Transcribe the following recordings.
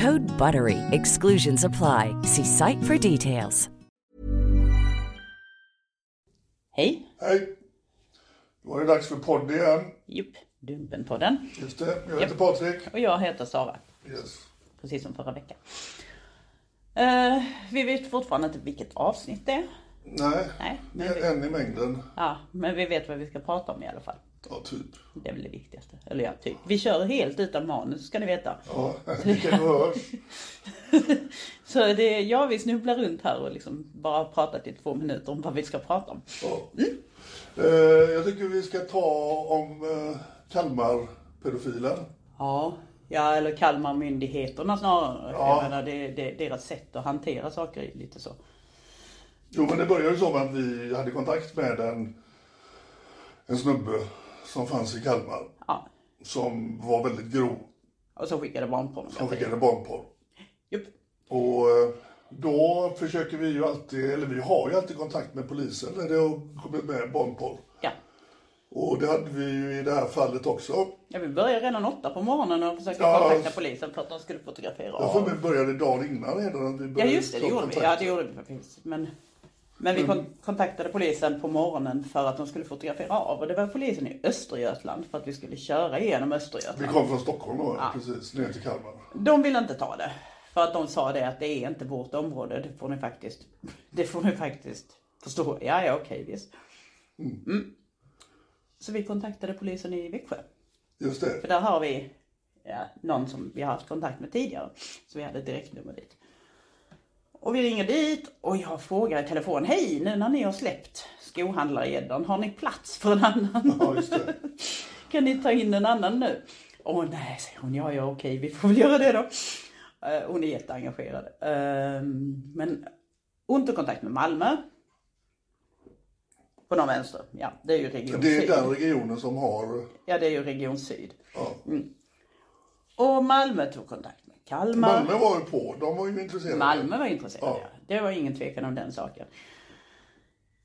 Code BUTTERY. Exclusions apply. See site for details. Hej! Hej! Då var det dags för podd igen. Jupp, Dumpenpodden. Just det. Jag heter Patrik. Och jag heter Sara. Yes. Precis som förra veckan. Eh, vi vet fortfarande inte vilket avsnitt det är. Nej, Nej, det men är vi, en i mängden. ja, men vi vet vad vi ska prata om i alla fall. Ja, typ. Det är väl det viktigaste. Eller ja, typ. Vi kör helt utan manus ska ni veta. Ja, vilken hörs. Så det, ja, vi snubblar runt här och liksom bara pratat i två minuter om vad vi ska prata om. Ja. Eh, jag tycker vi ska ta om eh, Kalmar-pedofilen. Ja, ja eller Kalmarmyndigheterna snarare. Ja. Jag menar, det, det, deras sätt att hantera saker är lite så. Jo, men det började ju så med att vi hade kontakt med en, en snubbe som fanns i Kalmar. Ja, Som var väldigt grov. och så skickade barnpornografi. Som skickade barnporr. Jupp. Och eh, då försöker vi ju alltid, eller vi har ju alltid kontakt med polisen när det har kommit med barnporr. Ja. Och det hade vi ju i det här fallet också. ja, vi började redan åtta på morgonen och försökte Ja. kontakta polisen för att de skulle fotografera Jag får av. mig började dagen innan redan. vi Ja började just det, det gjorde vi. kontakt. Ja det gjorde vi faktiskt. Men, men vi kon- kontaktade polisen på morgonen för att de skulle fotografera av. Och det var polisen i Östergötland för att vi skulle köra igenom Vi Östergötland. kom från Stockholm då, Ja. precis, ner till Kalmar. De ville inte ta det. För att de sa det att det är inte vårt område. Det får ni faktiskt, det får ni faktiskt förstå. Ja, ja, okej, visst. Mm. Så vi kontaktade polisen i Växjö. Just För det. där har vi ja, någon som vi har haft kontakt med tidigare. Så vi hade ett direktnummer dit. Och vi ringer dit och jag frågar i telefon. Hej, nu när ni har släppt skohandlargäddan, har ni plats för en annan? Ja, just det. kan ni ta in en annan nu? Åh nej, säger hon. Ja, ja, okej, vi får väl göra det då. Eh, hon är jätteengagerad. Uh, men ont kontakt med Malmö. På någon vänster. Ja, det är ju Region Det är Syd. den regionen som har... Ja, det är ju Region Syd. Ja. Och Malmö tog kontakt Kalmar. Malmö var ju på, de var ju intresserade. Malmö var intresserade, Ja. ja. Det var ingen tvekan om den saken.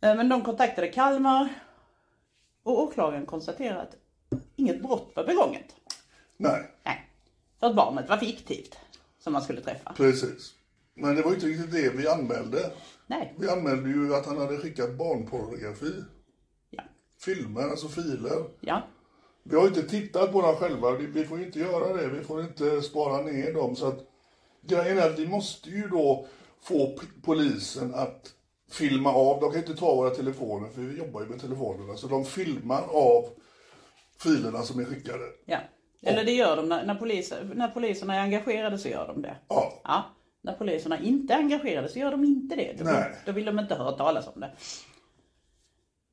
Eh, Men de kontaktade Kalmar och åklagaren konstaterade att inget brott var begånget. Nej, Nej, för att barnet var fiktivt som man skulle träffa. precis. Men det var inte riktigt det vi anmälde. Nej, Vi anmälde ju att han hade skickat barnpornografi. ja, Filmer, alltså filer. ja, Vi har inte tittat på dem själva. Vi- får inte göra det. Vi får inte spara ner dem. Så att grejen är att vi måste ju då få polisen att filma av. De kan inte ta våra telefoner för vi jobbar ju med telefonerna. Så de filmar av filerna som är skickade. ja. Eller det gör de när, när, polisen, när poliserna är engagerade så gör de det. Ja, Ja, när poliserna inte är engagerade så gör de inte det. Då, Nej. då vill de inte höra talas om det.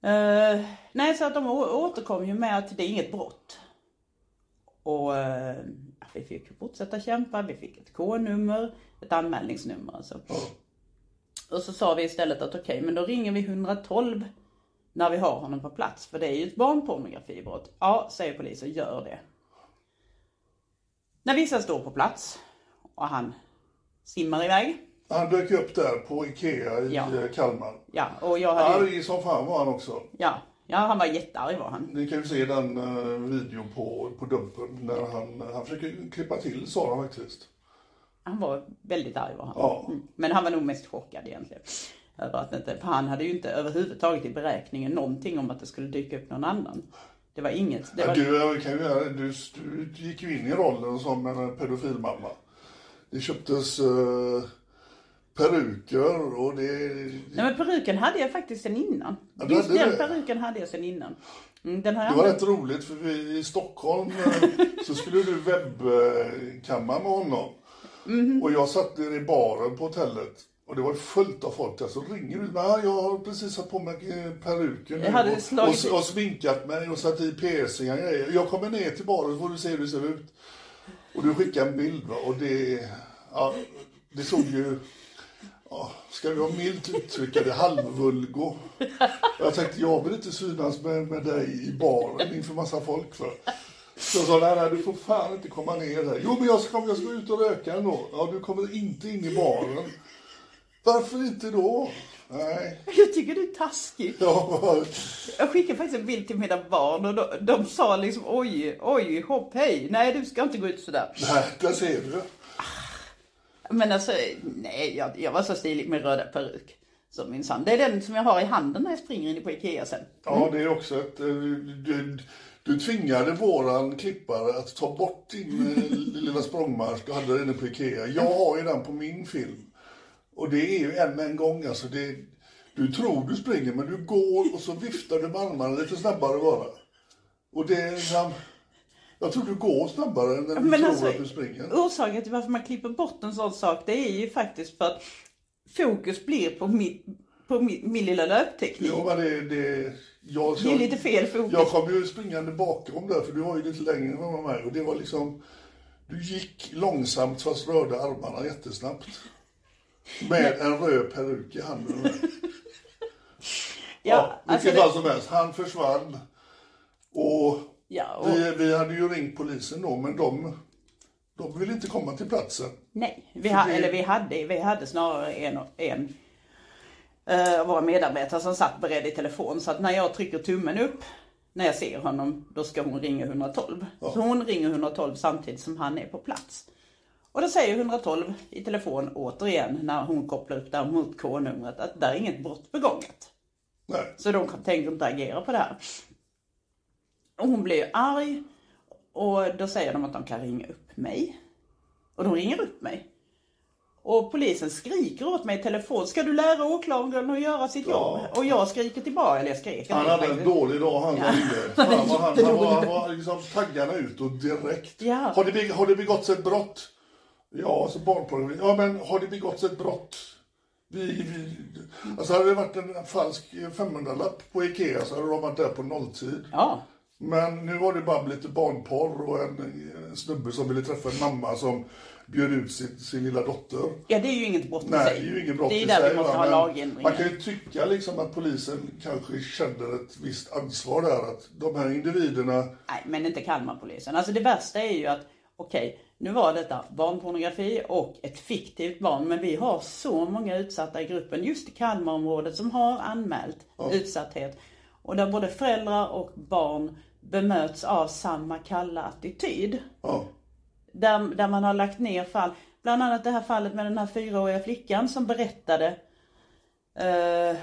Uh, nej, så att de återkom ju med att det är inget brott. Och uh, vi fick fortsätta kämpa, vi fick ett K-nummer, ett anmälningsnummer alltså. Och så sa vi istället att okej, men då ringer vi 112 när vi har honom på plats, för det är ju ett barnpornografibrott. Ja, säger polisen, gör det. När vissa står på plats och han simmar iväg. Han dök upp där på Ikea i Ja. eh, Kalmar. Ja, och jag hade Arg som fan var han också. ja, ja, han var jättearg var han. Ni kan ju se den uh, videon på, på Dumpen när han, han försöker klippa till Sara faktiskt. Han var väldigt arg var han. Ja. Mm. Men han var nog mest chockad egentligen. Över att inte, för han hade ju inte överhuvudtaget i beräkningen någonting om att det skulle dyka upp någon annan. Det var inget. Det var, du, jag kan ju du, du gick ju in i rollen som en pedofilmamma. Det köptes uh, peruker och det... Nej men peruken hade jag faktiskt sen innan. Ja, Just den det? peruken hade jag sen innan. Mm, den har jag Det var använt. rätt roligt för vi, i Stockholm eh, så skulle du webbkamma med honom. Mhm. Och jag satt nere i baren på hotellet. Och det var fullt av folk där. Så ringer du. Ja, jag har precis satt på mig eh, peruken nu Jag hade och, slagit och, och sminkat mig och satt i piercingar och grejer. Jag kommer ner till baren så får du se hur det ser ut. Och du skickar en bild va? och det, ja, det såg ju, ja, ska vi vara milt uttrycka det, halvvulgo. Jag tänkte, jag vill inte synas med, med dig i baren inför massa folk. För. Så jag sa, nej, nej, du får fan inte komma ner här. Jo, men jag ska, jag ska ut och röka ändå. Ja, du kommer inte in i baren. Varför inte då? Nej. Jag tycker du är taskig. Ja, Jag skickade faktiskt en bild till mina barn och de, de sa liksom oj, oj, hopp, hej. Nej, du ska inte gå ut sådär. nej, där ser du. Men alltså, nej, jag, jag var så stilig med röda peruk. Som min son. Det är den som jag har i handen när jag springer in på Ikea sen. Ja, det är också ett... eh, Du, du tvingade våran klippare att ta bort din eh, lilla språngmarsch du hade inne på Ikea. Jag har ju den på min film. Och det är ju en en gång alltså. Det, du tror du springer men du går och så viftar du med armarna lite snabbare bara. Och det är liksom... Jag tror du går snabbare än när du Men tror alltså, att du springer. orsaken till varför man klipper bort en sån sak, det är ju faktiskt för att fokus blir på min, på min, min lilla löpteknik. Jo, men det... det jag, Det är lite fel fokus. Jag kom ju springande bakom där, för du var ju lite längre än mig. Och det var liksom... Du gick långsamt fast rörde armarna jättesnabbt. Med en röd peruk i handen. Ja, alltså vilket det- fall som helst. Han försvann. Och, Ja, och, vi, vi hade ju ringt polisen då, men de, de ville inte komma till platsen. nej, vi, ha, det- eller vi hade, vi hade snarare en, en uh, våra medarbetare som satt beredd i telefon. Så att när jag trycker tummen upp när jag ser honom, då ska hon ringa 112. Så hon ringer 112 samtidigt som han är på plats. Och då säger 112 i telefon återigen när hon kopplar upp där mot K-numret att där är inget brott begånget. Nej. Så de tänker inte agera på det här. Och hon blir arg och då säger de att de kan ringa upp mig. Och de ringer upp mig. Och polisen skriker åt mig i telefon. Ska du lära åklagaren att göra sitt Ja. jobb? Och jag skriker tillbaka, eller jag skrek Han hade en dålig dag han Ja. ringde. Han Fan, han, han, var, han dag. var liksom taggarna ut och direkt. Ja. Har, det, beg- har det begåtts ett brott? Ja, alltså barnpornografi. Ja, men har det begåtts ett brott? Vi, vi, alltså hade det varit en falsk 500-lapp på Ikea så hade de varit där på nolltid. Ja, Men nu var det bara lite barnporr och en, en snubbe som ville träffa en mamma som bjöd ut sin, sin lilla dotter. ja, det är ju inget brott i Nej, sig. det är ju inget brott Det är i där sig. vi måste va, ha men lagändringar. Man kan ju tycka liksom att polisen kanske känner ett visst ansvar där. Att de här individerna, Nej, men inte Kalmarpolisen. Alltså det värsta är ju att, okej, nu var detta barnpornografi och ett fiktivt barn, men vi har så många utsatta i gruppen, just i Kalmarområdet, som har anmält utsatthet. Och där både föräldrar och barn bemöts av samma kalla attityd. ja, Där, där man har lagt ner fall. Bland annat det här fallet med den här fyraåriga flickan som berättade eh,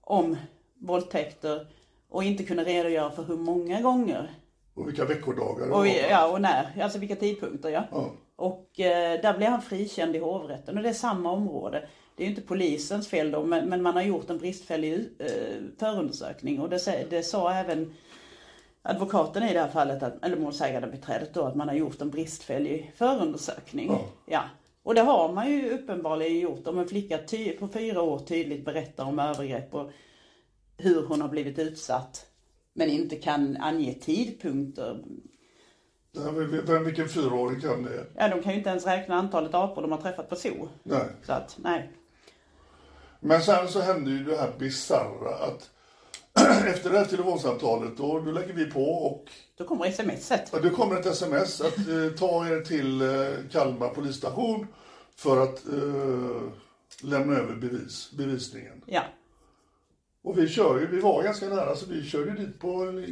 om våldtäkter och inte kunde redogöra för hur många gånger. och vilka veckodagar Och, var. ja, och när. Alltså vilka tidpunkter ja. Ja. Och eh, där blev han frikänd i hovrätten och det är samma område. Det är ju inte polisens fel då men, men man har gjort en bristfällig eh, förundersökning och det, det sa även advokaten i det här fallet, att, eller målsägandebiträdet då, att man har gjort en bristfällig förundersökning. Ja. Ja. Och det har man ju uppenbarligen gjort om en flicka på fyra år tydligt berättar om övergrepp och hur hon har blivit utsatt. Men inte kan ange tidpunkter. Vem, vilken fyraåring kan det? Ja, de kan ju inte ens räkna antalet apor de har träffat på zoo. Nej. Så att, nej. Men sen så hände ju det här bisarra att efter det här telefonsamtalet då, då lägger vi på och Då kommer smset. ja, det kommer ett sms att eh, ta er till eh, Kalmar polisstation för att eh, lämna över bevis, bevisningen. Ja. Och vi kör ju, vi var ganska nära så vi körde dit på en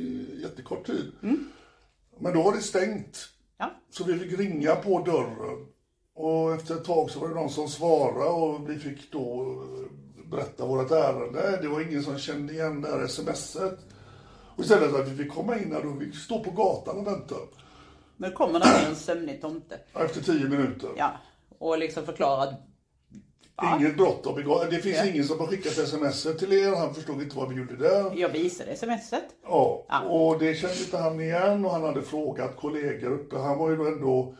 jättekort tid. Men då var det stängt. Ja. Så vi fick ringa på dörren. Och efter ett tag så var det någon som svarade och vi fick då eh, berätta vårt ärende. Det var ingen som kände igen det här smset. Och istället att vi fick komma in här och vi fick stå på gatan och vänta. Men kommer det en sömnig tomte. Efter tio minuter. Ja. Och liksom förklara att Va? Inget brott har begåtts. Det finns Ja. ingen som har skickat sms till er. Han förstod inte vad vi gjorde där. jag visade smset. Ja, Ja. och det kände inte han igen och han hade frågat kollegor uppe. Han var ju då ändå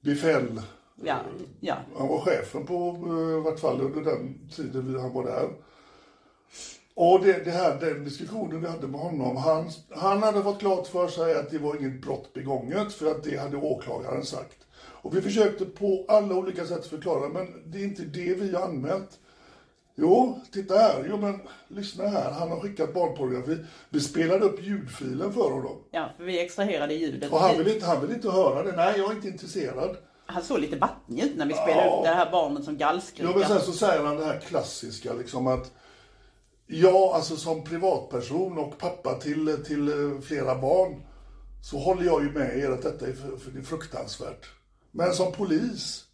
befäl. Ja. Ja. Han var chefen på, eh, i vart fall under den tiden vi- han var där. Och det, det här, den diskussionen vi hade med honom, han, han hade fått klart för sig att det var inget brott begånget för att det hade åklagaren sagt. Och vi försökte på alla olika sätt förklara, men det är inte det vi har anmält. Jo, titta här. Jo, men lyssna här. Han har skickat barnpornografi. Vi spelade upp ljudfilen för honom. Ja, för vi extraherade ljudet. Och han vill inte, han vill inte höra det. Nej, jag är inte intresserad. Han såg lite vattnig ut när vi spelade Ja. upp det här barnet som Ja, gallskrikar. men sen så säger han det här klassiska liksom att jag, alltså som privatperson och pappa till, till flera barn så håller jag ju med er att detta är fruktansvärt. Men som polis,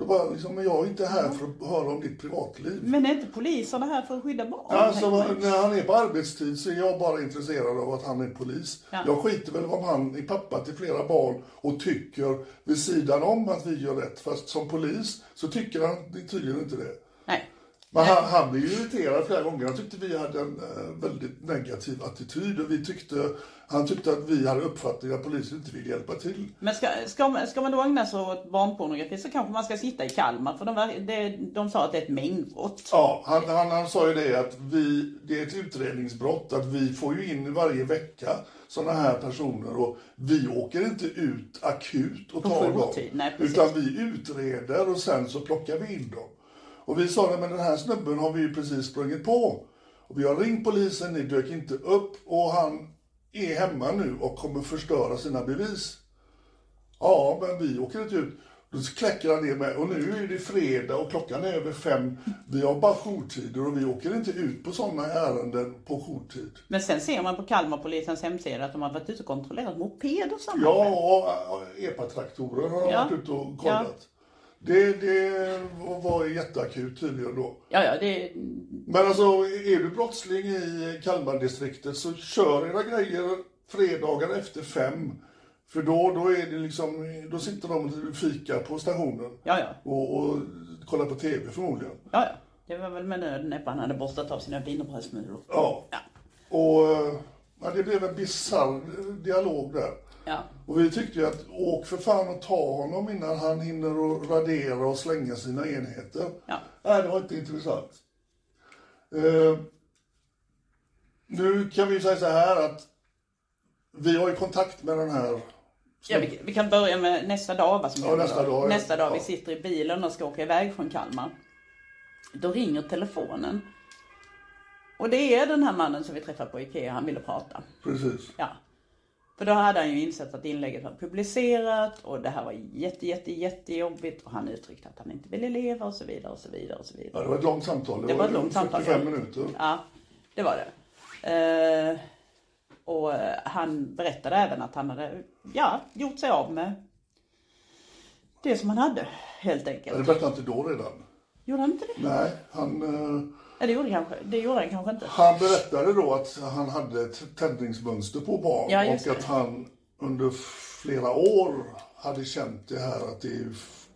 då bara liksom, men jag är inte här för att höra om ditt privatliv. Men är inte poliserna här för att skydda barn? Alltså, när han är på arbetstid så är jag bara intresserad av att han är polis. Ja. Jag skiter väl om han är pappa till flera barn och tycker vid sidan om att vi gör rätt. Fast som polis så tycker han tydligen inte det. Nej. Men han, han blev ju irriterad flera gånger. Han tyckte vi hade en eh, väldigt negativ attityd. Och vi tyckte, han tyckte att vi hade uppfattningen att polisen inte ville hjälpa till. Men ska, ska, man, ska man då ägna sig åt barnpornografi så kanske man ska sitta i Kalmar. För de, var- det, de sa att det är ett mängdbrott. Ja, han, han, han sa ju det att vi, det är ett utredningsbrott, att vi får ju in varje vecka sådana här personer och vi åker inte ut akut och tar dem. nej, utan vi utreder och sen så plockar vi in dem. Och vi sa, nej men den här snubben har vi ju precis sprungit på. Och vi har ringt polisen, ni dök inte upp och han är hemma nu och kommer förstöra sina bevis. Ja, men vi åker inte ut. Då kläcker han ner med, och nu är det fredag och klockan är över fem. Vi har bara jourtider och vi åker inte ut på sådana ärenden på jourtid. Men sen ser man på Kalmarpolisens hemsida att de har varit ute och kontrollerat mopeder samma Ja, och och EPA-traktorer har de Ja. varit ute och kollat. Det, det var jätteakut tydligen då. Ja, ja, det, Men alltså, är du brottsling i Kalmardistriktet så kör era grejer fredagar efter fem. För då, då är det liksom, då sitter de och fikar på stationen. ja, ja, Och, och kollar på TV förmodligen. ja, ja. Det var väl med nöd han hade borstat av sina wienerbrödsmulor. Ja. Ja. Och ja, det blev en bisarr dialog där. Ja. Och vi tyckte ju att åk för fan och ta honom innan han hinner att radera och slänga sina enheter. Ja. Nej, det var inte intressant. Eh, nu kan vi säga så här att vi har ju kontakt med den här Ja, vi, vi kan börja med nästa dag. Vad som Ja, nästa dag, nästa dag. Vi Ja. sitter i bilen och ska åka iväg från Kalmar. Då ringer telefonen. Och det är den här mannen som vi träffade på Ikea. Han ville prata. Precis. Ja. För då hade han ju insett att inlägget var publicerat och det här var jätte, jätte, jättejobbigt och han uttryckte att han inte ville leva och så vidare och så vidare och så vidare. Ja, det var ett långt samtal. Det var ett långt samtal. 45 minuter. Ja, det var det. Eh, och han berättade även att han hade, ja, gjort sig av med det som han hade, helt Ja, Det enkelt. berättade han inte då redan. Gjorde han inte det? Nej, han, eh, Ja, det gjorde, kanske, det gjorde han kanske inte. han berättade då att han hade ett tändningsmönster på barn Ja, och att han under flera år hade känt det här att det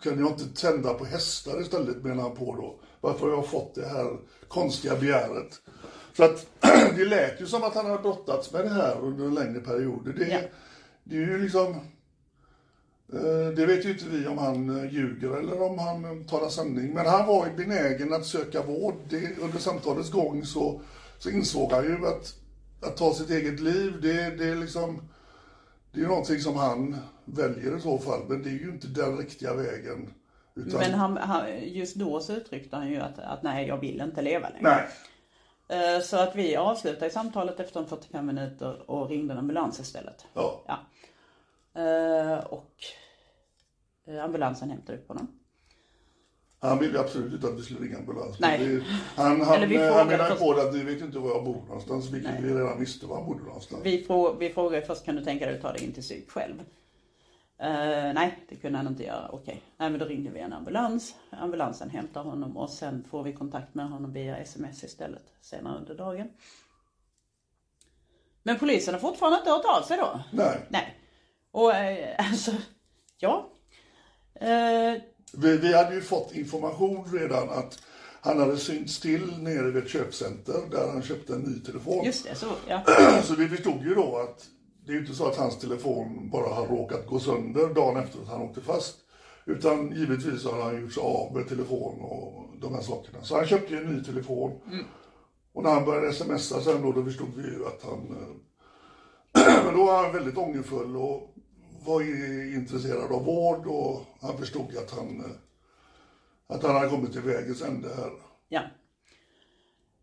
kunde jag inte tända på hästar istället menar han på då. Varför har jag fått det här konstiga begäret? Så att det lät ju som att han hade brottats med det här under en längre period. Det, Ja. det är ju liksom det vet ju inte vi om han eh, ljuger eller om han eh, talar sanning. Men han var ju benägen att söka vård. Det, under samtalets gång så, så insåg han ju att, att ta sitt eget liv, det, det är liksom det är någonting som han väljer i så fall. Men det är ju inte den riktiga vägen. Utan, Men han, han, just då så uttryckte han ju att, att nej, jag vill inte leva längre. Nej. Eh, Så att vi avslutade samtalet efter en 45 minuter och ringde en ambulans istället. Ja. Ja. Eh, Och eh, ambulansen hämtade upp honom. Han ville absolut inte att vi skulle ringa ambulans. Nej. Vi, han han, Eller vi han menade på det att vi vet inte var jag bor någonstans, vilket Nej. vi redan visste var han bodde någonstans. Vi, frå, vi frågade först, kan du tänka dig att ta dig in till psyk själv? Eh, nej, det kunde han inte göra. Okej, nej men då ringde vi en ambulans. Ambulansen hämtar honom och sen får vi kontakt med honom via sms istället senare under dagen. Men polisen har fortfarande inte hört av sig då. Nej. Nej. Och eh, alltså, ja. Eh, Vi, vi hade ju fått information redan att han hade synts till nere vid ett köpcenter där han köpte en ny telefon. just det, så ja. Så vi förstod ju då att det är ju inte så att hans telefon bara har råkat gå sönder dagen efter att han åkte fast. Utan givetvis har han gjort sig av med telefon och de här sakerna. Så han köpte ju en ny telefon. Och när han började smsa sen då, då förstod vi ju att han... eh, Men då var han väldigt ångerfull och var ju intresserad av vård och han förstod att han... eh, Att han hade kommit till vägens ände här. ja.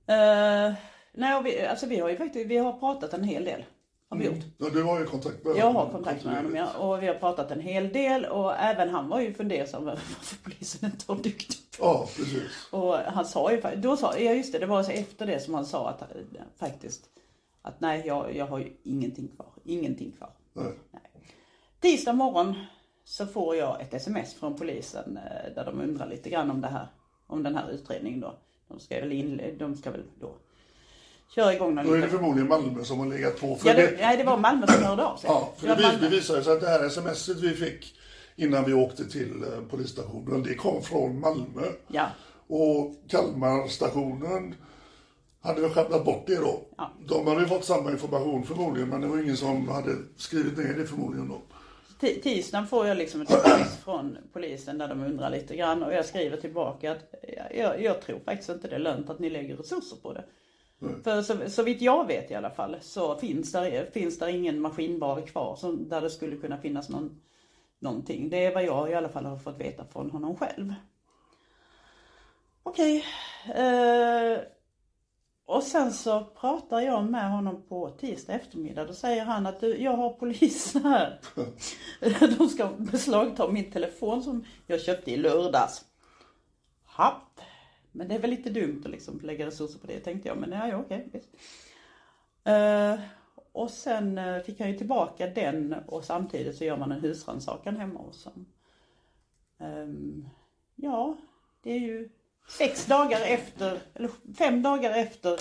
Eh, nej, vi, alltså vi har ju faktiskt, vi har pratat en hel del. Har vi gjort. Ja, du har ju kontakt med Jag honom har kontakt med honom ja, och vi har pratat en hel del och även han var ju fundersam över varför polisen inte har dykt upp. Ja, precis. Och han sa ju, då sa, ja just det, det var så efter det som han sa att eh, faktiskt att nej jag, jag har ju ingenting kvar, ingenting kvar. Nej. Tisdag morgon så får jag ett sms från polisen eh, där de undrar lite grann om det här, om den här utredningen då. De ska väl, in, de ska väl då köra igång någon Då är det förmodligen Malmö som har legat på. För Ja, det, det, nej, det var Malmö som hörde av sig. ja, för Det det, det visade sig att det här smset vi fick innan vi åkte till eh, polisstationen, det kom från Malmö. Ja, Och Kalmarstationen hade väl schabblat bort det då. Ja. De hade ju fått samma information förmodligen, men det var ingen som hade skrivit ner det förmodligen då. Ti- tisdagen får jag liksom ett sms från polisen där de undrar lite grann och jag skriver tillbaka att jag, jag tror faktiskt inte det är lönt att ni lägger resurser på det. För så, så vitt jag vet i alla fall så finns där, finns där ingen maskinvara kvar som, där det skulle kunna finnas någon, någonting. Det är vad jag i alla fall har fått veta från honom själv. Okej. Eh, och sen så pratar jag med honom på tisdag eftermiddag. Då säger han att du, jag har polis här. De ska beslagta min telefon som jag köpte i lördags. Happ. Men det är väl lite dumt att liksom lägga resurser på det tänkte jag. Men ja, ja okej. visst. Uh, och sen eh, fick han ju tillbaka den och samtidigt så gör man en husrannsakan hemma hos honom. Um, ehm, ja, det är ju sex dagar efter, eller fem dagar efter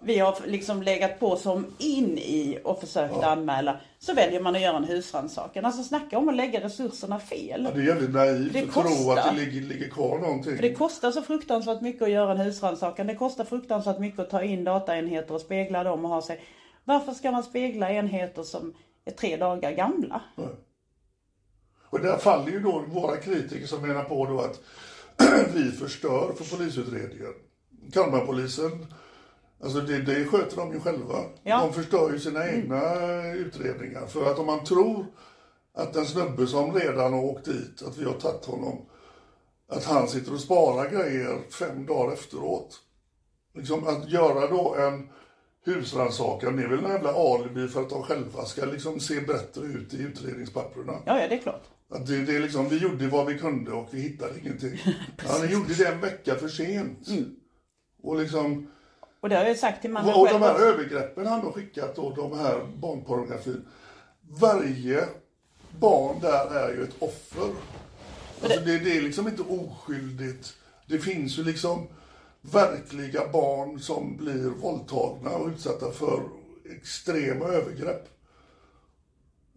vi har liksom legat på som in i och försökt anmäla. Så väljer man att göra en husrannsakan. Alltså snacka om att lägga resurserna fel. Ja, det är jävligt naivt Det att tro att det ligger, ligger kvar någonting. För det kostar så fruktansvärt mycket att göra en husrannsakan. Det kostar fruktansvärt mycket att ta in dataenheter och spegla dem och ha sig. Varför ska man spegla enheter som är tre dagar gamla? Och där faller ju då våra kritiker som menar på då att vi förstör för polisutredningen. Kalmarpolisen, alltså det, det sköter de ju själva. Ja. De förstör ju sina egna utredningar. För att om man tror att en snubbe som redan har åkt dit, att vi har tagit honom, att han sitter och sparar grejer fem dagar efteråt. Liksom att göra då en husrannsakan, det är väl en jävla alibi för att de själva ska liksom se bättre ut i utredningspapperna. Ja, ja det är klart. Att det, det är liksom, vi gjorde vad vi kunde och vi hittade ingenting. ja, ni gjorde det en vecka för sent. Och liksom, Och det har jag sagt till mannen och de själv här också. övergreppen han har skickat då, de här barnpornografin. Varje barn där är ju ett offer. Alltså det, det är liksom inte oskyldigt. Det finns ju liksom verkliga barn som blir våldtagna och utsatta för extrema övergrepp.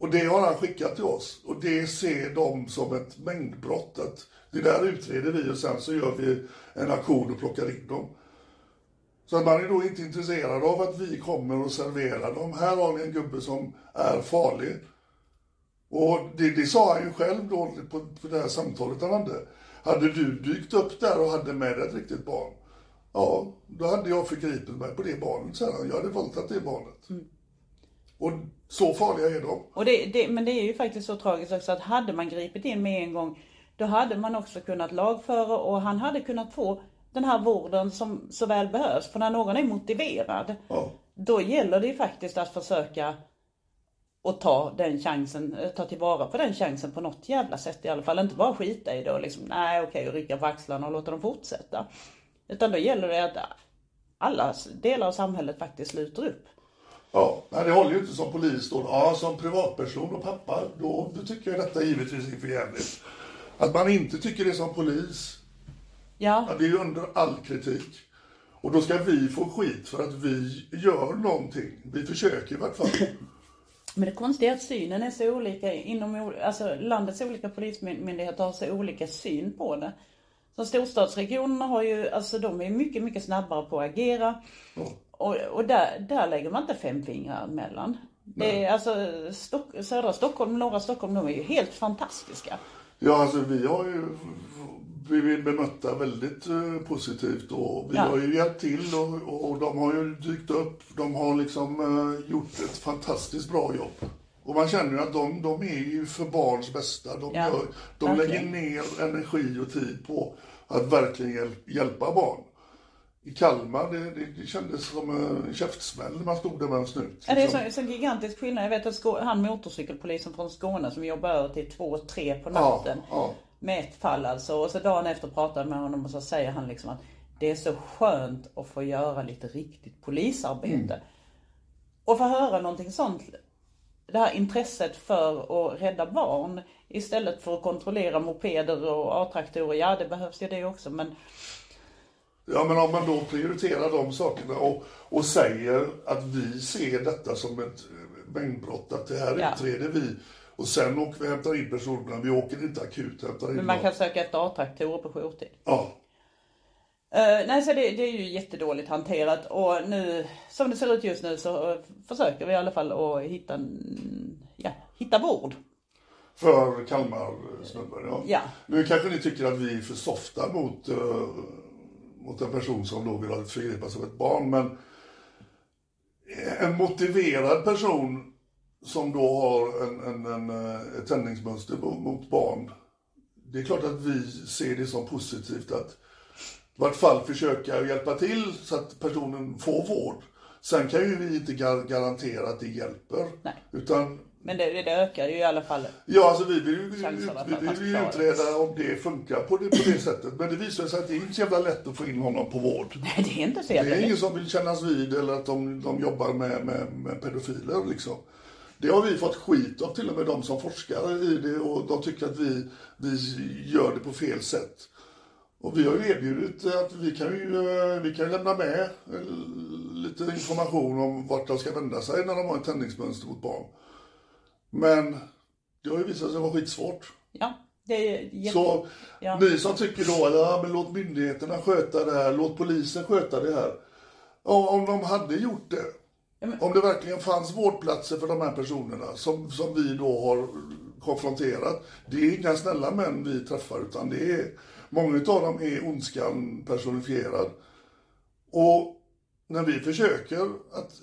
Och det har han skickat till oss. Och det ser de som ett mängdbrott. Att det där utreder vi och sen så gör vi en aktion och plockar in dem. Så att man är då inte intresserad av att vi kommer och serverar dem. Här har ni en gubbe som är farlig. Och det, det sa han ju själv då på, på det här samtalet han hade. Hade du dykt upp där och hade med dig ett riktigt barn? Ja, då hade jag förgripit mig på det barnet, sa han. Jag hade våldtagit det barnet. Mm. Och så farliga är de. Och det, det, men det är ju faktiskt så tragiskt också att hade man gripit in med en gång då hade man också kunnat lagföra och han hade kunnat få den här vården som så väl behövs. För när någon är motiverad, Ja. då gäller det ju faktiskt att försöka och ta den chansen, eh, ta tillvara på den chansen på något jävla sätt i alla fall. Inte bara skita i det och liksom, nej okej, och rycka på axlarna och låta dem fortsätta. Utan då gäller det att alla delar av samhället faktiskt sluter upp. Ja, nej, det håller ju inte som polis då. Ja, som privatperson och pappa, då, tycker jag detta givetvis är för jävligt. Att man inte tycker det som polis, Ja, ja, det är ju under all kritik. Och då ska vi få skit för att vi gör någonting. Vi försöker i vart fall. men det konstiga är att synen är så olika inom, alltså landets olika polismyndigheter har så olika syn på det. Så storstadsregionerna har ju, alltså de är mycket, mycket snabbare på att agera. Och, och där, där lägger man inte fem fingrar emellan. Det är alltså Stock, södra Stockholm, norra Stockholm, de är ju helt fantastiska. Ja, alltså vi har ju blivit bemötta väldigt eh, positivt och vi Ja. har ju hjälpt till och, och de har ju dykt upp. De har liksom eh, gjort ett fantastiskt bra jobb. Och man känner ju att de, de är ju för barns bästa. De, Ja, gör, de lägger ner energi och tid på att verkligen hjäl- hjälpa barn. I Kalmar, det, det, det kändes som en käftsmäll när man stod där med en snut. Ja, det är liksom. så, så gigantisk skillnad. Jag vet att Skå, han motorcykelpolisen från Skåne som jobbar över till två, tre på natten. Ja, ja. Med ett fall alltså. Och så dagen efter pratar jag med honom och så säger han liksom att det är så skönt att få göra lite riktigt polisarbete. Och få höra någonting sånt. Det här intresset för att rädda barn istället för att kontrollera mopeder och A-traktorer. Ja, det behövs ju det också men Ja, men om man då prioriterar de sakerna och, och säger att vi ser detta som ett eh, mängdbrott, att det här Ja. utreder vi och sen åker vi och hämtar in personerna. Vi åker inte akut hämtar in men man dem. kan söka efter A-traktorer på jourtid. Ja, Eh, nej, så det, det är ju jättedåligt hanterat och nu, som det ser ut just nu så eh, försöker vi i alla fall att hitta, ja, hitta vård. för Kalmar-snubben. Ja. Ja. Nu kanske ni tycker att vi är för softa mot, eh, mot en person som då vill ha ett förgripas av ett barn, men en motiverad person som då har en, en, en, eh, ett tändningsmönster mot- barn. Det är klart att vi ser det som positivt att i vart fall försöka hjälpa till så att personen får vård. Sen kan ju vi inte gar- garantera att det hjälper. Nej. Utan Men det, det ökar ju i alla fall. Ja, alltså vi vill ju, Chanserna vi vill ju det. utreda om det funkar på det, på det sättet. Men det visar sig att det är inte så jävla lätt att få in honom på vård. Nej, det är inte så Det jävla är ingen som vill kännas vid eller att de, de jobbar med, med, med pedofiler liksom. Det har vi fått skit av till och med de som forskar i det och de tycker att vi, vi gör det på fel sätt. Och vi har ju erbjudit att vi kan ju, vi kan lämna med eh, lite information om vart de ska vända sig när de har ett tändningsmönster mot barn. Men det har ju visat sig vara skitsvårt. Ja, det är jätte... Så Ja. ni som tycker då, ja, men låt myndigheterna sköta det här, låt polisen sköta det här. Ja, om de hade gjort det, om det verkligen fanns vårdplatser för de här personerna som, som vi då har konfronterat. Det är inga snälla män vi träffar, utan det är, många av dem är ondskan personifierad. Och när vi försöker att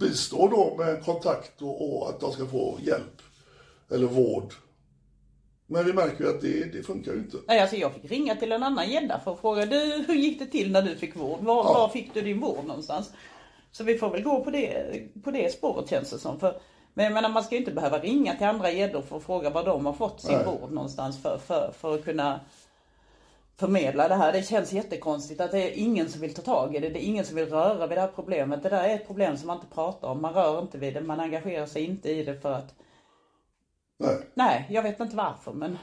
bistå då med kontakt och, och att de ska få hjälp eller vård. Men vi märker ju att det, det funkar ju inte. Nej, alltså jag fick ringa till en annan gädda för att fråga du, hur gick det till när du fick vård? Var, Ja. var fick du din vård någonstans? Så vi får väl gå på det, på det spåret känns det som. För, men jag menar, man ska ju inte behöva ringa till andra gäddor för att fråga var de har fått sin Nej. vård någonstans för, för, för att kunna förmedla det här. Det känns jättekonstigt att det är ingen som vill ta tag i det. Det är ingen som vill röra vid det här problemet. Det där är ett problem som man inte pratar om. Man rör inte vid det. Man engagerar sig inte i det för att Nej. Nej, jag vet inte varför men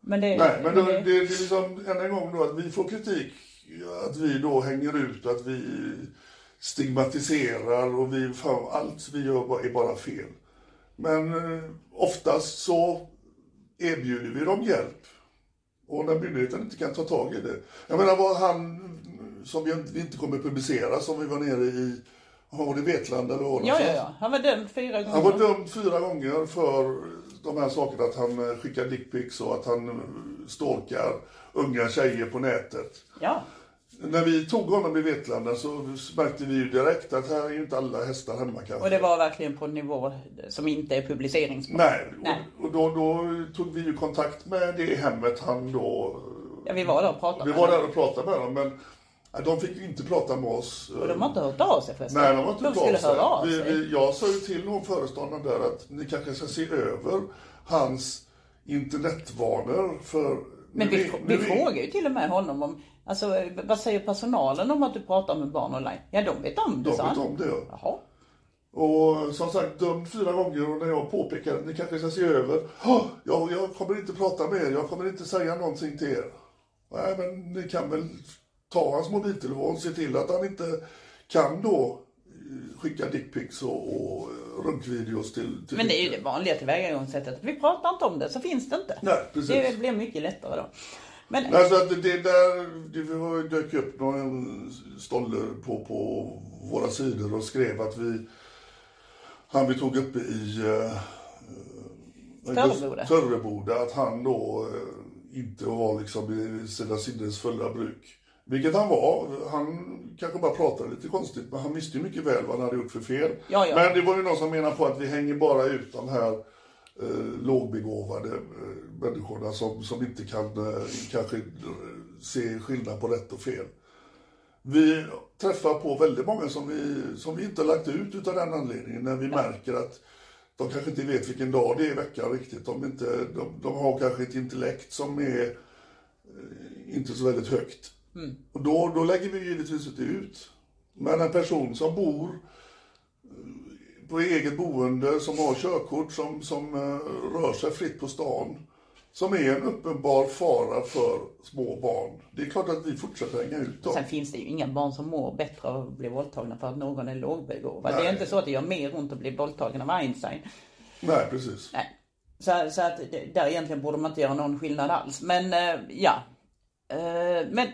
Men det, Nej, men då, det, det, är liksom än en gång då att vi får kritik, att vi då hänger ut, att vi stigmatiserar och vi, fan, allt vi gör är bara fel. Men eh, oftast så erbjuder vi dem hjälp. Och när myndigheten inte kan ta tag i det. Jag menar vad han, som vi inte- kommer publicera, som vi var nere i, var det Vetlanda eller var det ja, ja, ja. Han var dömd fyra gånger. Han var dömd fyra gånger för de här sakerna, att han eh, skickar dickpics och att han eh, stalkar unga tjejer på nätet. Ja. När vi tog honom i Vetlanda så märkte vi ju direkt att här är ju inte alla hästar hemma kanske. Och det var verkligen på en nivå som inte är publiceringsbar. Nej, Nej. och, och då, då tog vi ju kontakt med det hemmet han då Ja, vi var där och pratade Vi med var där och pratade med dem, men de fick ju inte prata med oss. Och de har inte hört av sig förresten. Nej, de har inte de hört skulle av sig. höra av vi, sig. vi, Jag sa ju till någon föreståndare där att ni kanske ska se över hans internetvanor för... Men vi, vi är- frågar ju till och med honom om, alltså vad säger personalen om att du pratar med barn online? Ja, de vet om det, De sa vet han. om det. Jaha. Och som sagt, dömd fyra gånger och när jag påpekar ni kanske ska se över. "Åh, jag, jag kommer inte prata med er, jag kommer inte säga någonting till er. Nej, men ni kan väl ta hans mobiltelefon och se till att han inte kan då eh, skicka dickpics och, och eh, runkvideos till, till Men det är ju det vanliga tillvägagångssättet. Vi pratar inte om det, så finns det inte. Nej, precis. Det blir mycket lättare då. Men Alltså att det där, det var- dök upp någon stolle på, på våra sidor och skrev att vi, han vi tog upp i eh. Töreboda, att han då eh, inte var liksom i sina sinnens fulla bruk. Vilket han var. Han kanske bara pratade lite konstigt, men han visste ju mycket väl vad han hade gjort för fel. Ja, ja. Men det var ju någon som menade på att vi hänger bara ut de här eh, lågbegåvade eh, människorna som, som inte kan eh, kanske eh, se skillnad på rätt och fel. Vi träffar på väldigt många som vi, som vi inte har lagt ut utav den anledningen när vi märker att de kanske inte vet vilken dag det är i veckan riktigt. De, inte, de, de har kanske ett intellekt som är eh, inte så väldigt högt. Och då, då lägger vi givetvis inte ut. Men en person som bor på eget boende, som har körkort, som, som eh, rör sig fritt på stan, som är en uppenbar fara för små barn. Det är klart att vi fortsätter hänga ut dem. sen finns det ju inga barn som mår bättre av att bli våldtagna för att någon är lågbegåvad. Det är inte så att det gör mer ont att bli våldtagen av Einstein. Nej, precis. Nej. Så, så att där egentligen borde man inte göra någon skillnad alls. Men eh, ja. Eh, men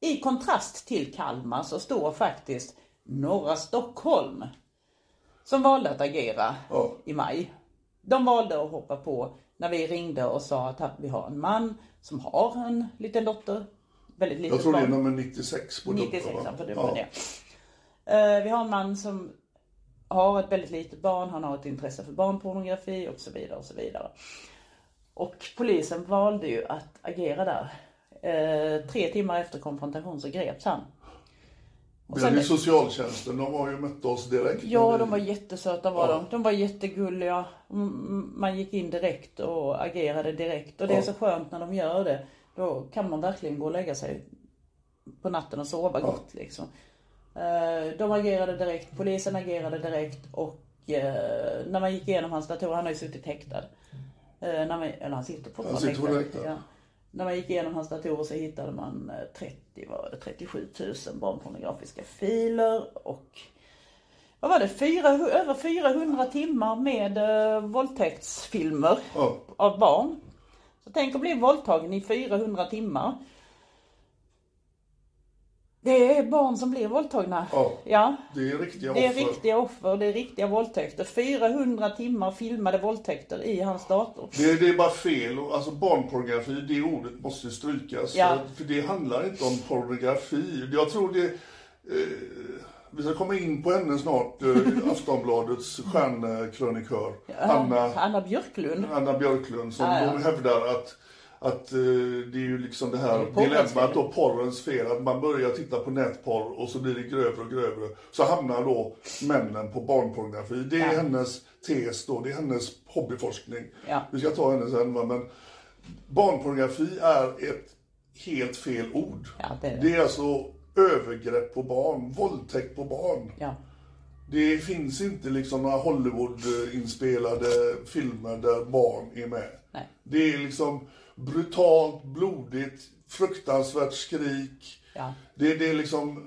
i kontrast till Kalmar så står faktiskt norra Stockholm som valde att agera Ja. i maj. De valde att hoppa på när vi ringde och sa att vi har en man som har en liten dotter. Väldigt litet Jag tror det är barn. nummer 96 på 96 dottern, va? för det Ja. det. Eh, Vi har en man som har ett väldigt litet barn, han har ett intresse för barnpornografi och så vidare och så vidare. Och polisen valde ju att agera där. Eh, tre timmar efter konfrontation så greps han. Och Vi hade ju sen, socialtjänsten, de var ju mötte oss direkt. ja, de var jättesöta var Ja. de. De var jättegulliga. Man gick in direkt och agerade direkt. Och det är Ja. så skönt när de gör det. Då kan man verkligen gå och lägga sig på natten och sova gott liksom. Eh, De agerade direkt, polisen agerade direkt och eh, när man gick igenom hans datorer, han har ju suttit häktad. Eh, När man, eller han sitter fortfarande häktad. Ja. När man gick igenom hans datorer så hittade man eh, 30, vad var det, 37 000 barnpornografiska filer och vad var det, 400, över 400 timmar med eh, våldtäktsfilmer Ja. av barn. Så tänk att bli våldtagen i 400 timmar. Det är barn som blir våldtagna. Ja. ja. Det är riktiga Det är offer. riktiga offer, det är riktiga våldtäkter. 400 timmar filmade våldtäkter i hans dator. Det, det är bara fel. Alltså barnpornografi, det ordet måste strykas. Ja. För, det handlar inte om pornografi. Jag tror det... Eh, vi ska komma in på henne snart, eh, Aftonbladets stjärnkrönikör. Anna, Anna Björklund. Anna Björklund som Ja, ja. hävdar att att eh, det är ju liksom det här Det dilemmat och porrens fel. Att man börjar titta på nätporr och så blir det grövre och grövre. Så hamnar då männen på barnpornografi. Det är Ja. hennes tes då, det är hennes hobbyforskning. Ja. Vi ska ta henne sen va, men barnpornografi är ett helt fel ord. Ja, det är det. det är alltså övergrepp på barn, våldtäkt på barn. Ja. Det finns inte liksom några Hollywood-inspelade filmer där barn är med. Nej. Det är liksom brutalt, blodigt, fruktansvärt skrik. Ja. Det, det är liksom eh,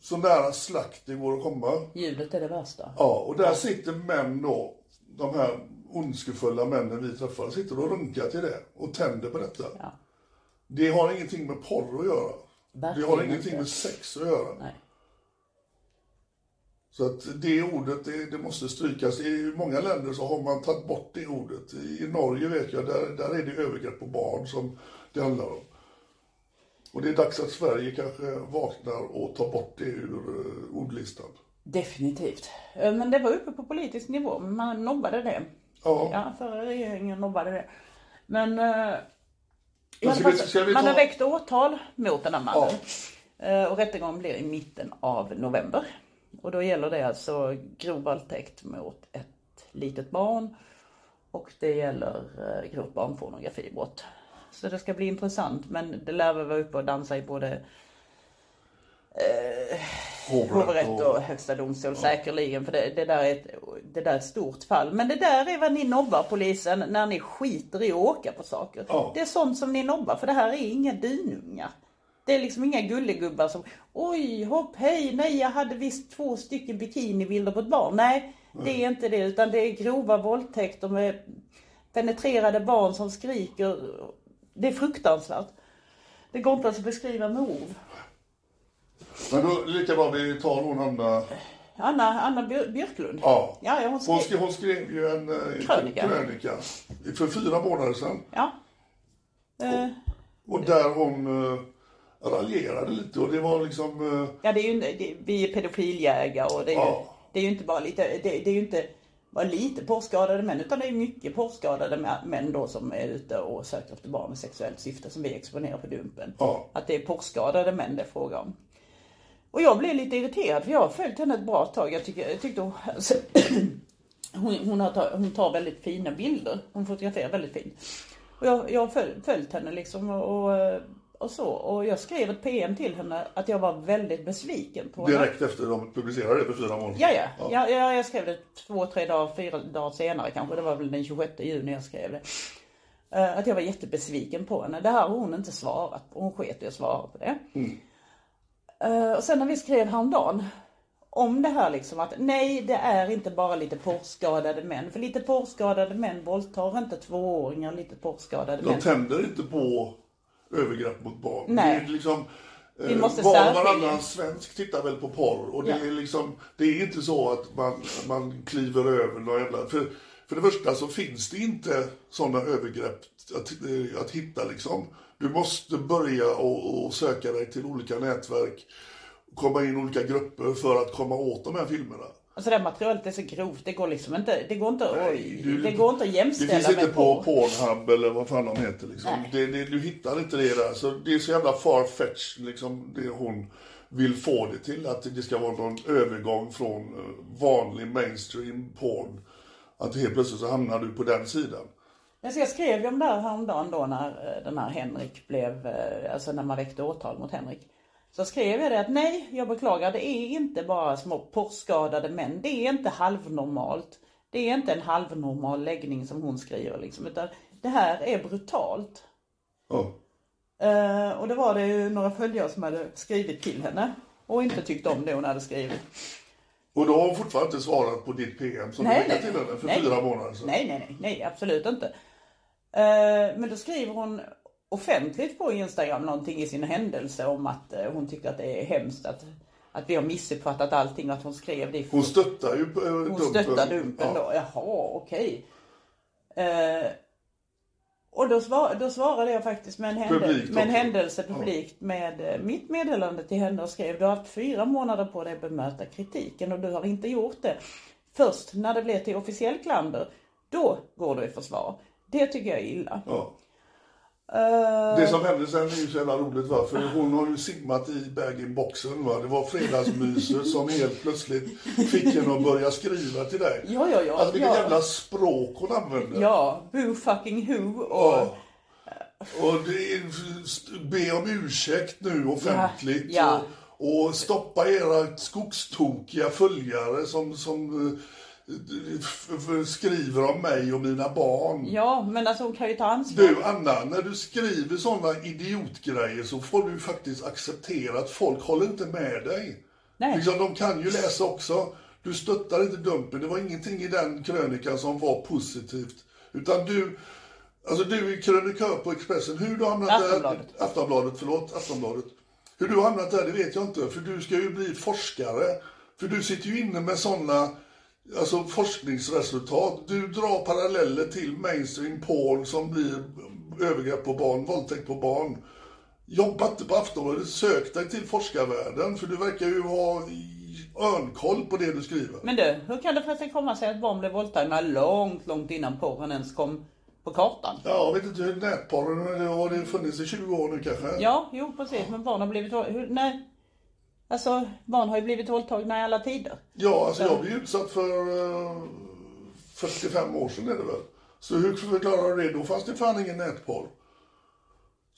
så nära slakt det går att komma. Ljudet är det värsta. Ja, och där sitter män då, de här ondskefulla männen vi träffar, sitter och runkar till det och tänder på detta. Ja. Det har ingenting med porr att göra. det har Verkligen ingenting inte. med sex att göra. Nej. Så att det ordet, det, det måste strykas. I många länder så har man tagit bort det ordet. I, Norge vet jag, där, där är det övergrepp på barn som det handlar om. Och det är dags att Sverige kanske vaknar och tar bort det ur uh, ordlistan. Definitivt. Eh, Men det var uppe på politisk nivå. Man nobbade det. Ja, Ja, förra regeringen nobbade det. Men eh, alla Ska vi- ska vi man ta- har väckt åtal mot den här mannen. Ja. Eh, Och rättegången blir i mitten av november. Och då gäller det alltså grov våldtäkt mot ett litet barn. Och det gäller eh, grovt barnpornografibrott. Så det ska bli intressant men det lär väl vara uppe och dansa i både hovrätt och högsta domstol säkerligen. För det, det, där är ett, det där är ett stort fall. Men det där är vad ni nobbar polisen när ni skiter i att åka på saker. Ja. Det är sånt som ni nobbar för det här är inga dynungar. Det är liksom inga gullegubbar som oj hopp hej nej jag hade visst två stycken bikinibilder på ett barn. Nej det är inte det utan det är grova våldtäkter med penetrerade barn som skriker. Det är fruktansvärt. Det går inte ens att beskriva med ord. Men då lika bra vi tar hon Anna. Anna, Anna Björ- Björklund. Ja. Ja, hon skrev, Hon skrev, hon skrev ju en eh, Krönika. krönika för fyra månader sedan. Ja. Eh, Och där hon eh, raljerade lite och det var liksom... Eh, ja, det är ju det, vi är pedofiljägare och det är, ju, Ja. det är ju inte bara lite, det, det är ju inte bara lite porrskadade män utan det är mycket porrskadade mä- män då som är ute och söker efter barn med sexuellt syfte som vi exponerar på Dumpen. Ja. Att det är porrskadade män det är fråga om. Och jag blev lite irriterad för jag har följt henne ett bra tag. Jag, tycker, jag tyckte hon, alltså, hon, hon, har hon tar väldigt fina bilder. Hon fotograferar väldigt fint. Och jag, jag har följt, följt henne liksom och, och, och så. Och jag skrev ett PM till henne att jag var väldigt besviken på henne. direkt efter de publicerade det för fyra månader Ja, ja. ja. ja jag skrev det två, tre dagar, fyra dagar senare kanske. Det var väl den 26 juni jag skrev det. Eh, Att jag var jättebesviken på henne. Det här har hon inte svarat på. Hon sket i att svara på det. Eh, Och sen när vi skrev häromdagen om det här liksom att nej det är inte bara lite porrskadade män. För lite porrskadade män våldtar inte tvååringar, lite porrskadade De män. tänder inte på övergrepp mot barn. Nej. Det är liksom, Vi eh, måste var och varannan svensk tittar väl på porr. Och det, Ja. är liksom, det är inte så att man, man kliver över några jävla... För, för det första så finns det inte sådana övergrepp att, eh, att hitta liksom. Du måste börja och, och söka dig till olika nätverk, komma in i olika grupper för att komma åt de här filmerna. Alltså det här materialet är så grovt. Det går liksom inte, det går inte, oj, du- det går inte att Det jämställa finns inte på. Pornhub eller vad fan de heter. Liksom. Nej. Det, det, du hittar inte det där. Så det är så jävla farfetched liksom, det hon vill få det till. Att det ska vara någon övergång från eh, vanlig mainstream porn. Att helt plötsligt så hamnar du på den sidan. Alltså jag skrev ju om det här häromdagen då när eh, den här Henrik blev, eh, alltså när man väckte åtal mot Henrik. Så skrev jag det att nej, jag beklagar, det är inte bara små porrskadade män. Det är inte halvnormalt. Det är inte en halvnormal läggning som hon skriver liksom, utan det här är brutalt. Ja. Eh, och det var det ju några följare som hade skrivit till henne och inte tyckte om det hon hade skrivit. Och då har hon fortfarande inte svarat på ditt PM som Nej, du skickade till henne för nej. fyra månader sedan. Nej, nej, nej, nej, absolut inte. Eh, men då skriver hon offentligt på Instagram någonting i sin händelse om att eh, hon tycker att det är hemskt att, att vi har missuppfattat allting och att hon skrev det Hon stöttar ju eh, hon Dumpen. stöttar Dumpen Ja. då. Jaha, okej. Eh, och då, svar, då svarade jag faktiskt med en, hände, Publikt med en händelse publikt med eh, mitt meddelande till henne och skrev du har haft fyra månader på dig att bemöta kritiken och du har inte gjort det. Först när det blir till officiell klander, då går du i försvar. Det tycker jag är illa. Ja. Eh, Det som hände sen är ju så jävla roligt va, för hon har ju simmat i bag-in-boxen va. Det var fredagsmyset som helt plötsligt fick henne att börja skriva till dig. Ja, ja, ja. Alltså vilket ja. jävla språk hon använde. Ja, who fucking who och... Ja. Och det be om ursäkt nu offentligt. Ja, Och, och stoppa era skogstokiga följare som, som eh, skriver om mig och mina barn. Ja, men alltså hon kan ju ta ansvar. Du Anna, när du skriver sådana idiotgrejer så får du faktiskt acceptera att folk håller inte med dig. Nej. Liksom, de kan ju läsa också. Du stöttar inte Dumpen. Det var ingenting i den krönikan som var positivt. Utan du, alltså du är krönikör på Expressen. Hur du hamnat Aftonbladet. där... Aftonbladet. Förlåt, Aftonbladet. Hur du hamnat där, det vet jag inte. För du ska ju bli forskare. För du sitter ju inne med sådana alltså, forskningsresultat. Du drar paralleller till mainstream porn som blir övergrepp på barn, våldtäkt på barn. Jobba inte på Aftonbladet, sök dig till forskarvärlden. För du verkar ju ha örnkoll på det du skriver. Men du, hur kan det förresten komma sig att barn blev våldtagna långt, långt innan porren ens kom på kartan. Ja, jag vet inte hur nätporren, har det funnits i 20 år nu kanske? Ja, jo precis. Men barn har blivit hur, nej. Alltså barn har ju blivit våldtagna i alla tider. Ja, alltså jag blev utsatt för uh, 45 år sedan är det väl. Så hur förklarar du det? Då fanns det fan ingen nätporr.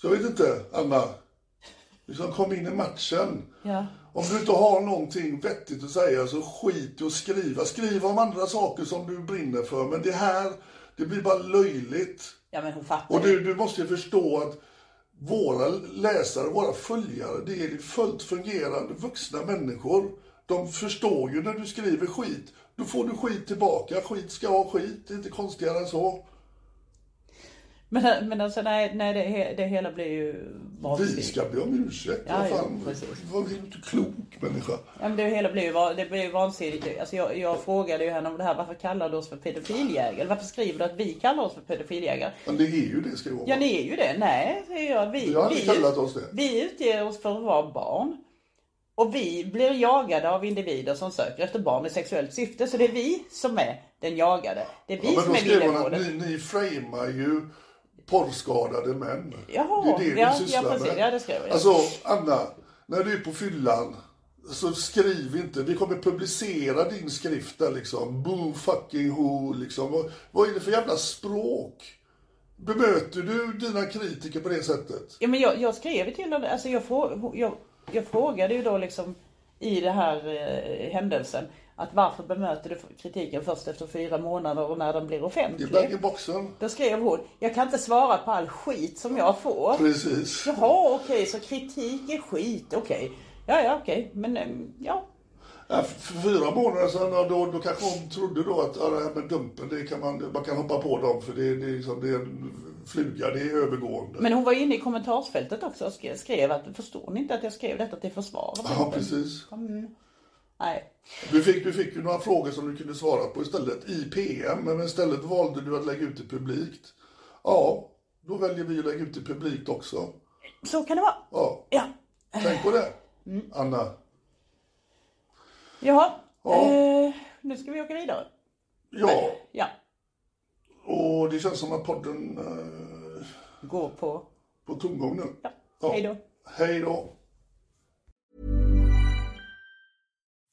Så jag vet inte, Anna. Liksom kom in i matchen. Ja. Om du inte har någonting vettigt att säga så skit i att skriva. Skriv om andra saker som du brinner för. Men det här, det blir bara löjligt. Ja men hon fattar Och du, du måste ju förstå att våra läsare, våra följare, det är fullt fungerande vuxna människor. De förstår ju när du skriver skit. Då får du skit tillbaka. Skit ska ha skit. Det är inte konstigare än så. Men, men alltså nej, nej det, det hela blir ju Vi vansinnigt. ska be om ursäkt. Ja, Vad fan, precis. vad är du inte klok människa? Ja, men det hela blir ju det blir ju vansinnigt. Alltså jag, jag frågade ju henne om det här. Varför kallar du oss för pedofiljägare? Varför skriver du att vi kallar oss för pedofiljägare? Men det är ju det ska vara. Ja, ni är ju det. Nej, säger jag. Vi, Vi aldrig vi, kallat oss det. Vi utger oss för att vara barn. Och vi blir jagade av individer som söker efter barn i sexuellt syfte. Så det är vi som är den jagade. Det är vi Ja, som är villarådet. ni, ni framar ju porrskadade män. Jaha, det är det ja, du sysslar ja, precis. med. Ja, det skrev jag. Alltså, Anna, när du är på fyllan så skriv inte, vi kommer publicera din skrift där liksom. Boo fucking who liksom. Vad, vad är det för jävla språk? Bemöter du dina kritiker på det sättet? Ja, men jag, jag skrev till henne, alltså jag, jag, jag frågade ju då liksom i det här eh, händelsen att varför bemöter du kritiken först efter fyra månader och när den blir Det är offentlig? bag-in-boxen. Då skrev hon, jag kan inte svara på all skit som jag får. Precis. Jaha, okej, så kritik är skit, okej. Ja, ja, okej, men em, ja. För fyra månader sedan, då, då kanske hon trodde då att ja, det här med dumpen, det kan man, man kan hoppa på dem för det, det, är liksom, det är en fluga, det är övergående. Men hon var inne i kommentarsfältet också och skrev, skrev att, förstår ni inte att jag skrev detta till försvar? Ja, dumpen?" precis. Nej. Du fick, du fick ju några frågor som du kunde svara på istället i PM, men istället valde du att lägga ut det publikt. Ja, då väljer vi att lägga ut det publikt också. Så kan det vara. Ja, Ja. tänk på det, Anna. Jaha. Ja. Eh, nu ska vi åka vidare. Ja, Ja. och det känns som att podden eh, Gå på. på tomgång nu. Ja. Ja. Hej då. Hej då.